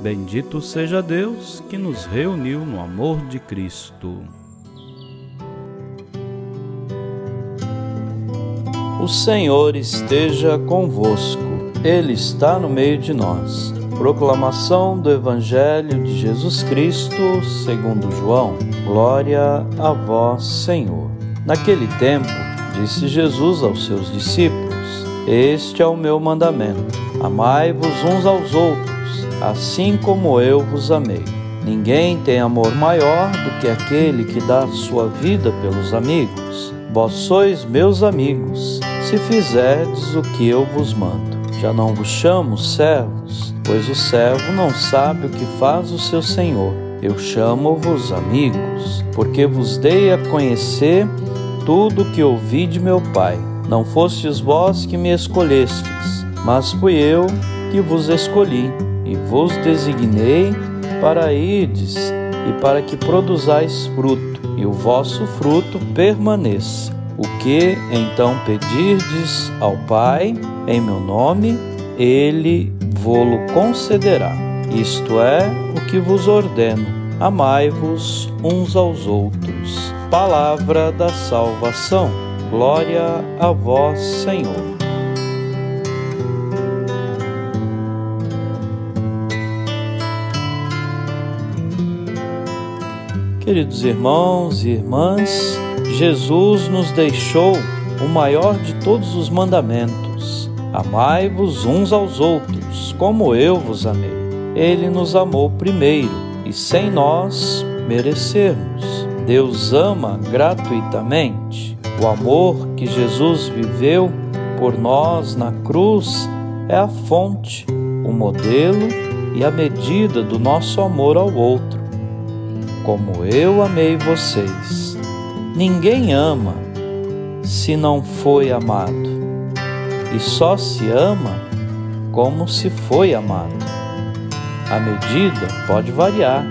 Bendito seja Deus que nos reuniu no amor de Cristo. O Senhor esteja convosco, Ele está no meio de nós. Proclamação do Evangelho de Jesus Cristo, segundo João. Glória a vós, Senhor. Naquele tempo, disse Jesus aos seus discípulos: Este é o meu mandamento: amai-vos uns aos outros assim como eu vos amei. Ninguém tem amor maior do que aquele que dá sua vida pelos amigos. Vós sois meus amigos, se fizerdes o que eu vos mando. Já não vos chamo servos, pois o servo não sabe o que faz o seu senhor. Eu chamo-vos amigos, porque vos dei a conhecer tudo o que ouvi de meu Pai. Não fostes vós que me escolhestes, mas fui eu que vos escolhi e vos designei para ides e para que produzais fruto, e o vosso fruto permaneça. O que então pedirdes ao Pai em meu nome, ele vô-lo concederá. Isto é o que vos ordeno: amai-vos uns aos outros. Palavra da salvação. Glória a vós, Senhor. Queridos irmãos e irmãs, Jesus nos deixou o maior de todos os mandamentos: Amai-vos uns aos outros, como eu vos amei. Ele nos amou primeiro e sem nós merecermos. Deus ama gratuitamente. O amor que Jesus viveu por nós na cruz é a fonte, o modelo e a medida do nosso amor ao outro como eu amei vocês. Ninguém ama se não foi amado, e só se ama como se foi amado. A medida pode variar.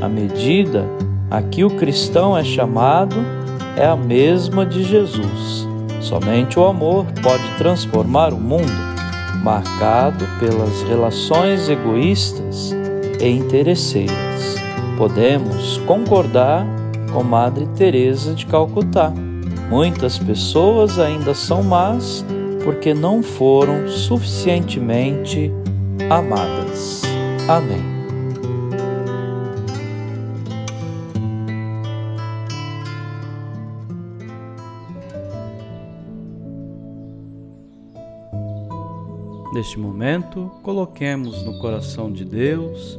A medida a que o cristão é chamado é a mesma de Jesus. Somente o amor pode transformar o mundo, marcado pelas relações egoístas e interesseiras podemos concordar com Madre Teresa de Calcutá. Muitas pessoas ainda são más porque não foram suficientemente amadas. Amém. Neste momento, coloquemos no coração de Deus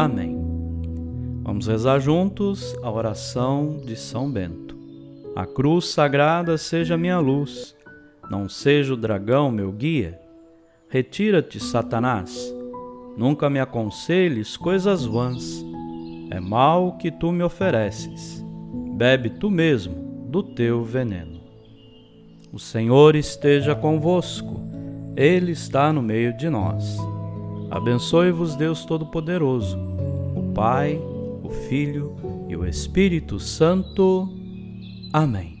Amém. Vamos rezar juntos a oração de São Bento. A cruz sagrada seja minha luz, não seja o dragão meu guia. Retira-te, Satanás, nunca me aconselhes coisas vãs. É mal que tu me ofereces, bebe tu mesmo do teu veneno. O Senhor esteja convosco, Ele está no meio de nós. Abençoe-vos, Deus Todo-Poderoso. Pai, o Filho e o Espírito Santo. Amém.